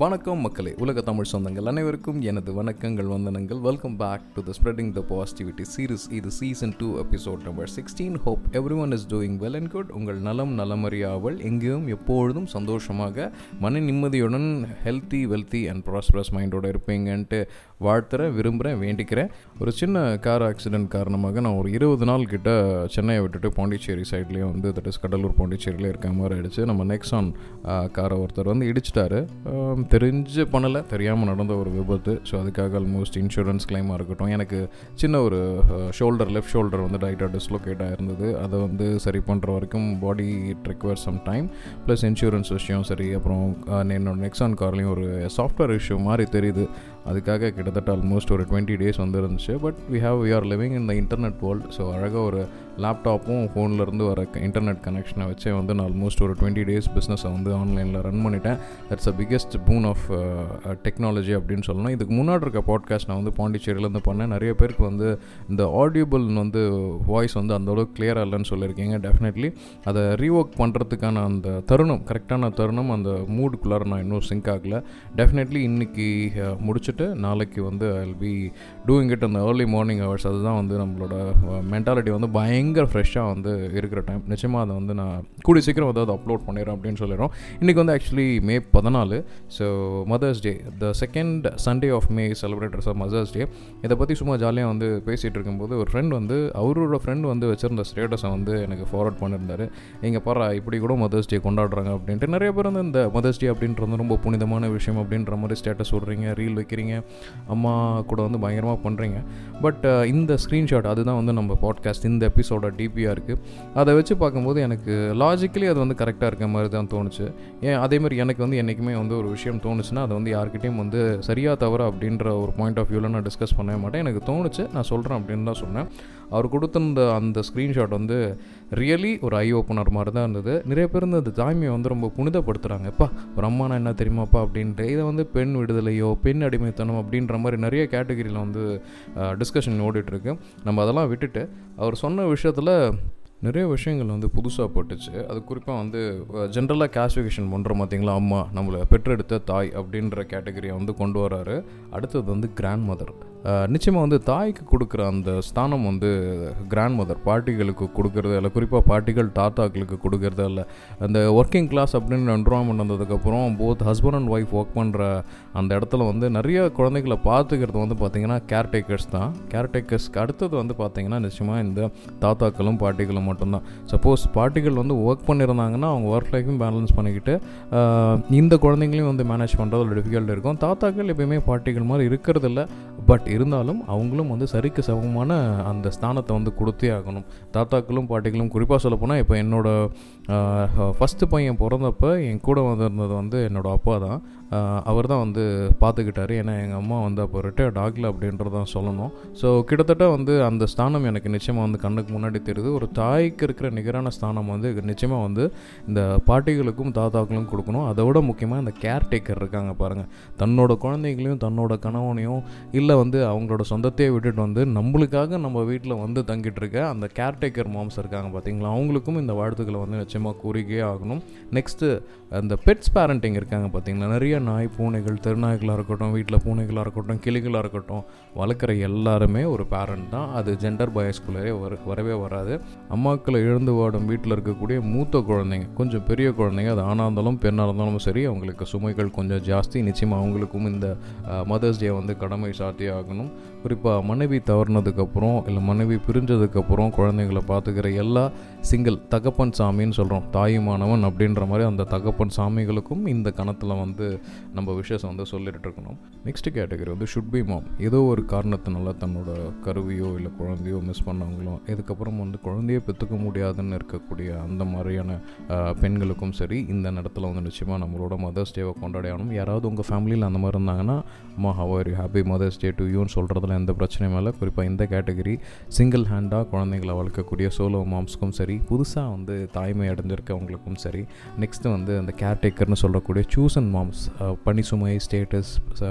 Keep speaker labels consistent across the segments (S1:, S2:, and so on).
S1: வணக்கம் மக்களே உலக தமிழ் சொந்தங்கள் அனைவருக்கும் எனது வணக்கங்கள் வந்தனங்கள். Welcome back to the spreading the positivity series இது season two episode number sixteen hope everyone is doing well and good உங்கள் நலம் நலமறியாவல். எங்கேயும் எப்பொழுதும் சந்தோஷமாக மன நிம்மதியுடன் ஹெல்த்தி வெல்த்தி அண்ட் ப்ராஸ்பரஸ் மைண்டோட இருப்பீங்கன்ட்டு வாழ்த்துறேன் விரும்புகிறேன் வேண்டிக்கிறேன். ஒரு சின்ன கார் ஆக்சிடென்ட் காரணமாக நான் ஒரு இருபது நாள் கிட்ட சென்னையை விட்டுட்டு பாண்டிச்சேரி சைட்லேயே வந்து தட் இஸ் கடலூர் பாண்டிச்சேரியிலே இருக்க மாதிரி ஆகிடுச்சு நம்ம நெக்ஸான் காரை ஒருத்தர் வந்து இடிச்சிட்டாரு. தெரிஞ்சு பண்ணலை தெரியாமல் நடந்த ஒரு விபத்து. ஸோ அதுக்காக ஆல்மோஸ்ட் இன்சூரன்ஸ் கிளைமாக இருக்கட்டும். எனக்கு சின்ன ஒரு ஷோல்டர் லெஃப்ட் ஷோல்டர் வந்து டைட்டாக டிஸ்லொகேட்டாக இருந்தது. அதை வந்து சரி பண்ணுற வரைக்கும் body it require some time plus insurance விஷயம் சரி அப்புறம் என்னோட நெக்ஸான் கார்லேயும் ஒரு சாஃப்ட்வேர் இஷ்யூ மாதிரி தெரியுது. அதுக்காக கிட்டத்தட்ட ஆல்மோஸ்ட் ஒரு டுவெண்ட்டி டேஸ் வந்து இருந்துச்சு but we have we are living in the internet world so அழகாக ஒரு லேப்டாப்பும் ஃபோன்லேருந்து வர இன்டர்நெட் கனெக்ஷனை வச்சே வந்து நான் ஆல்மோஸ்ட் ஒரு டுவெண்ட்டி டேஸ் பிஸ்னஸை வந்து ஆன்லைனில் ரன் பண்ணிட்டேன். That's a biggest boon of technology அப்படின்னு சொல்லணும். இதுக்கு முன்னாடி இருக்க பாட்காஸ்ட் நான் வந்து பாண்டிச்சேரியிலேருந்து பண்ணேன். நிறைய பேருக்கு வந்து இந்த ஆடியபிள் வந்து வாய்ஸ் வந்து அந்தளவுக்கு கிளியராக இல்லைன்னு சொல்லியிருக்கீங்க டெஃபினெட்லி அதை ரீஒர்க் பண்ணுறதுக்கான அந்த தருணம் கரெக்டான தருணம் அந்த மூடுக்குள்ளார நான் இன்னும் சிங்க் ஆகலை. டெஃபினெட்லி இன்னைக்கு uh, முடிச்சுட்டு நாளைக்கு வந்து ஐ பி டூயிங் இட் அந்த ஏர்லி மார்னிங் ஹவர்ஸ் அதுதான் வந்து நம்மளோட uh, மென்டாலிட்டி வந்து பயங்கர ஃப்ரெஷ்ஷாக வந்து இருக்கிற டைம் நிச்சயமாக அதை வந்து நான் கூடிய சீக்கிரம் வந்து அதை அப்லோட் பண்ணிடுறேன் அப்படின்னு சொல்லிடுறோம். இன்றைக்கி வந்து ஆக்சுவலி மே பதினாலு so mother's day the second Sunday of May celebrators of mother's day இதை பற்றி சும்மா ஜாலியாக வந்து பேசிகிட்டு இருக்கும்போது ஒரு ஃப்ரெண்ட் வந்து அவரோட ஃப்ரெண்ட் வந்து வச்சிருந்த ஸ்டேட்டஸை வந்து எனக்கு ஃபார்வர்ட் பண்ணியிருந்தார். எங்கள் பாரு இப்படி கூட மதர்ஸ் டே கொண்டாடுறாங்க அப்படின்ட்டு. நிறைய பேர் வந்து இந்த மதர்ஸ் டே அப்படின்றது ரொம்ப புனிதமான விஷயம் அப்படின்ற மாதிரி ஸ்டேட்டஸ் விட்றீங்க ரீல் வைக்கிறீங்க அம்மா கூட வந்து பயங்கரமாக பண்ணுறீங்க பட் இந்த ஸ்க்ரீன்ஷாட் அதுதான் வந்து நம்ம பாட்காஸ்ட் இந்த எபிசோட் டிபியாக இருக்குது அதை வச்சு பார்க்கும்போது எனக்கு லாஜிக்கலி அது வந்து கரெக்டாக இருக்க மாதிரி தான் தோணுச்சு. ஏன் அதே மாதிரி எனக்கு வந்து என்றைக்குமே வந்து ஒரு விஷயம் தோணுச்சுன்னா அதை வந்து யார்கிட்டயும் வந்து சரியா தவிர அப்படின்ற ஒரு பாயிண்ட் ஆஃப் வியூவில் நான் டிஸ்கஸ் பண்ணவே மாட்டேன். எனக்கு தோணுச்சு நான் சொல்கிறேன் அப்படின்னு தான் சொன்னேன். அவர் கொடுத்திருந்த அந்த ஸ்க்ரீன்ஷாட் வந்து ரியலி ஒரு ஐ ஓப்பனர் மாதிரி தான் இருந்தது. நிறைய பேர் இந்த அந்த தாய்மையை வந்து ரொம்ப புனிதப்படுத்துகிறாங்க எப்பா ஒரு அம்மானா என்ன தெரியுமாப்பா? அப்படின்ட்டு. இதை வந்து பெண் விடுதலையோ பெண் அடிமைத்தனம் அப்படின்ற மாதிரி நிறைய கேட்டகரியில் வந்து டிஸ்கஷன் ஓடிட்டுருக்கு நம்ம அதெல்லாம் விட்டுட்டு அவர் சொன்ன விஷயத்தில் நிறைய விஷயங்கள் வந்து புதுசாக போட்டுச்சு. அது குறிப்பாக வந்து ஜென்ரலாக கிளாஸிஃபிகேஷன் பண்ணுறோம் பார்த்தீங்களா அம்மா நம்மளை பெற்றெடுத்த தாய் அப்படின்ற கேட்டகரியை வந்து கொண்டு வராரு. அடுத்தது வந்து கிராண்ட் மதர் நிச்சயமாக வந்து தாய்க்கு கொடுக்குற அந்த ஸ்தானம் வந்து கிராண்ட் மதர் பாட்டிகளுக்கு கொடுக்கறது இல்லை. குறிப்பாக பாட்டிகள் தாத்தாக்களுக்கு கொடுக்கறது இல்லை. அந்த ஒர்க்கிங் கிளாஸ் அப்படின்னு என்வரான்மெண்ட் வந்ததுக்கப்புறம் both husband and wife work பண்ணுற அந்த இடத்துல வந்து நிறைய குழந்தைகளை பார்த்துக்கிறது வந்து பார்த்திங்கன்னா கேர்டேக்கர்ஸ் தான். கேர்டேக்கர்ஸ்க்கு அடுத்தது வந்து பார்த்திங்கன்னா நிச்சயமாக இந்த தாத்தாக்களும் பாட்டிகளும் மட்டும்தான். சப்போஸ் பாட்டிகள் வந்து ஒர்க் பண்ணியிருந்தாங்கன்னா அவங்க ஒர்க் லைஃபையும் பேலன்ஸ் பண்ணிக்கிட்டு இந்த குழந்தைங்களையும் வந்து மேனேஜ் பண்ணுறது ஒரு டிஃபிகல்ட் இருக்கும். தாத்தாக்கள் எப்பயுமே பாட்டிகள் மாதிரி இருக்கிறது இல்லை பட் இருந்தாலும் அவங்களும் வந்து சரிக்கு சமமான அந்த ஸ்தானத்தை வந்து கொடுத்தே ஆகணும். தாத்தாக்களும் பாட்டிகளும் குறிப்பாக சொல்லப்போனால் இப்போ என்னோடய ஃபஸ்ட்டு பையன் பிறந்தப்ப என் கூட வந்திருந்தது வந்து என்னோட அப்பா தான். அவர் தான் வந்து பார்த்துக்கிட்டாரு. ஏன்னா எங்கள் அம்மா வந்து அப்போ ரிட்டையர்ட் ஆகலை அப்படின்றதான் சொல்லணும். ஸோ கிட்டத்தட்ட வந்து அந்த ஸ்தானம் எனக்கு நிச்சயமாக வந்து கண்ணுக்கு முன்னாடி தெரியுது. ஒரு தாய்க்கு இருக்கிற நிகரான ஸ்தானம் வந்து நிச்சயமாக வந்து இந்த பாட்டிகளுக்கும் தாத்தாக்களும் கொடுக்கணும். அதை விட முக்கியமாக இந்த கேர்டேக்கர் இருக்காங்க பாருங்கள் தன்னோட குழந்தைங்களையும் தன்னோட கணவனையும் இல்லை வந்து அவங்களோட சொந்தத்தையே விட்டுட்டு வந்து நம்மளுக்காக நம்ம வீட்டில் வந்து தங்கிட்டு இருக்க அந்த கேர்டேக்கர் மாம்ஸ் இருக்காங்க பார்த்தீங்களா அவங்களுக்கும் இந்த வாழ்த்துக்களை வந்து நிச்சயமாக கூறிக்கே ஆகணும். நெக்ஸ்ட்டு அந்த பெட்ஸ் பேரண்டிங் இருக்காங்க பார்த்தீங்களா நிறைய நாய் பூனைகள் தெருநாய்களாக இருக்கட்டும் வீட்டில் பூனைகளாக இருக்கட்டும் கிளிகளாக இருக்கட்டும் வளர்க்குற எல்லாருமே ஒரு பேரண்ட் தான். அது ஜெண்டர் பயஸ்குள்ளே வர வரவே வராது. அம்மாக்களை இழந்து வாடும் வீட்டில் இருக்கக்கூடிய மூத்த குழந்தைங்க கொஞ்சம் பெரிய குழந்தைங்க அது ஆணாக இருந்தாலும் பெண்ணாக இருந்தாலும் சரி அவங்களுக்கு சுமைகள் கொஞ்சம் ஜாஸ்தி. நிச்சயமாக அவங்களுக்கும் இந்த மதர்ஸ் டே வந்து கடமை சாத்தி ஆகணும். குறிப்பாக மனைவி தவறினதுக்கப்புறம் இல்லை மனைவி பிரிஞ்சதுக்கப்புறம் குழந்தைங்களை பார்த்துக்கிற எல்லா சிங்கிள் தகப்பன் சாமின்னு சொல்கிறோம் தாயுமானவன் அப்படின்ற மாதிரி அந்த தகப்பன் சாமிகளுக்கும் இந்த கணத்தில் வந்து நம்ம விஷயத்தை வந்து சொல்லிட்டு இருக்கணும் நெக்ஸ்ட் கேட்டகரி வந்து ஷுட் பி மாம் ஏதோ ஒரு காரணத்தினால தன்னோட கருவியோ இல்லை குழந்தையோ மிஸ் பண்ணவங்களோ இதுக்கப்புறம் வந்து குழந்தையே பெற்றுக்க முடியாதுன்னு இருக்கக்கூடிய அந்த மாதிரியான பெண்களுக்கும் சரி இந்த நேரத்தில் வந்து நிச்சயமாக நம்மளோட மதர்ஸ் டேவை கொண்டாடி யாராவது உங்கள் ஃபேமிலியில் அந்த மாதிரி இருந்தாங்கன்னா அம்மா how are you happy mother's day to யூன்னு சொல்கிறதுல எந்த பிரச்சனையும் இல்லை. குறிப்பாக இந்த கேட்டகரி சிங்கிள் ஹேண்டாக குழந்தைங்களை வளர்க்கக்கூடிய சோலோ மாம்ஸ்க்கும் சரி புதுசாக வந்து தாய்மை அடைஞ்சிருக்கவங்களுக்கும் சரி நெக்ஸ்ட்டு வந்து அந்த கேர்டேக்கர்னு சொல்லக்கூடிய சூஸ் அண்ட் பணி பணிசுமை status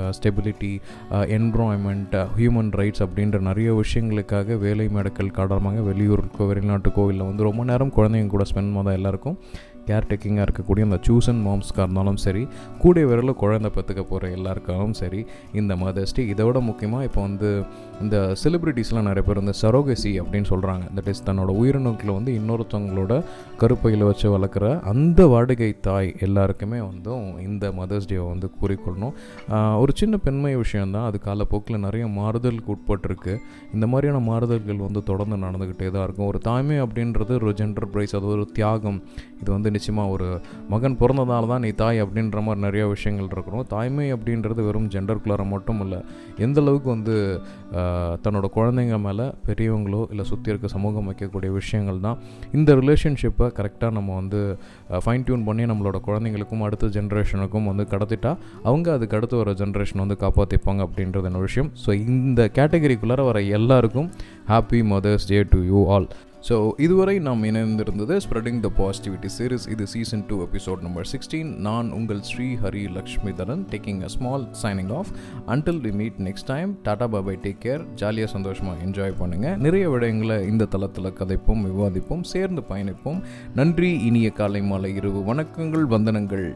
S1: stability environment human rights அப்படின்ற நிறைய விஷயங்களுக்காக வேலை மேடக்கள் காரணமாக வெளியூருக்கோ வெளிநாட்டுக்கோ இல்லை வந்து ரொம்ப நேரம் குழந்தைங்க கூட ஸ்பெண்ட் பண்ணால் எல்லாருக்கும் கேர் டேக்கிங்காக இருக்கக்கூடிய அந்த சூசன் மாம்ஸ்க்காக இருந்தாலும் சரி கூடிய விரலில் குழந்தை பெற்றுக்க போகிற எல்லாருக்காலும் சரி இந்த மதர்ஸ் டே இதை விட முக்கியமாக இப்போ வந்து இந்த செலிப்ரிட்டிஸ்லாம் நிறைய பேர் இந்த சரோகசி அப்படின்னு சொல்கிறாங்க தட் இஸ் தன்னோட உயிரினங்களை வந்து இன்னொருத்தவங்களோட கருப்பையில் வச்சு வளர்க்குற அந்த வாடகை தாய் எல்லாருக்குமே வந்து இந்த மதர்ஸ் டேவை வந்து கூறிக்கொள்ளணும். ஒரு சின்ன பெண்மை விஷயந்தான் அது காலப்போக்கில் நிறைய மாறுதலுக்கு உட்பட்டிருக்கு. இந்த மாதிரியான மாறுதல்கள் வந்து தொடர்ந்து நடந்துக்கிட்டே தான் இருக்கும். ஒரு தாய்மை அப்படின்றது ஒரு ஜெண்டர் பிரைஸ் அது ஒரு தியாகம். இது வந்து நிச்சயமாக ஒரு மகன் பிறந்ததால தான் நீ தாய் அப்படின்ற மாதிரி நிறைய விஷயங்கள் இருக்கிறோம் தாய்மை அப்படின்றது வெறும் ஜெண்டருக்குள்ளார மட்டும் இல்லை எந்த அளவுக்கு வந்து தன்னோட குழந்தைங்க மேலே பெரியவங்களோ இல்லை சுற்றி இருக்க சமூகம் வைக்கக்கூடிய விஷயங்கள் தான் இந்த ரிலேஷன்ஷிப்பை கரெக்டாக நம்ம வந்து ஃபைன் டியூன் பண்ணி நம்மளோட குழந்தைங்களுக்கும் அடுத்த ஜென்ரேஷனுக்கும் வந்து கடத்திட்டா அவங்க அதுக்கு அடுத்து வர ஜென்ரேஷன் வந்து காப்பாற்றிப்பாங்க அப்படின்றது என்ன விஷயம். ஸோ இந்த கேட்டகரிக்குள்ளார வர எல்லாருக்கும் happy mother's day to you all so இதுவரை நாம் இணைந்திருந்தது ஸ்ப்ரெடிங் த பாசிட்டிவிட்டி சீரிஸ் இது season two episode number sixteen நான் உங்கள் Shri Hari Lakshmidharan taking a small signing off until we meet next time tata bye bye take care ஜாலியாக சந்தோஷமாக enjoy பண்ணுங்கள் நிறைய விடயங்களை இந்த தளத்தில் கதைப்போம் விவாதிப்போம் சேர்ந்து பயணிப்போம். நன்றி இனிய காலை மாலை இரவு வணக்கங்கள் வந்தனங்கள்.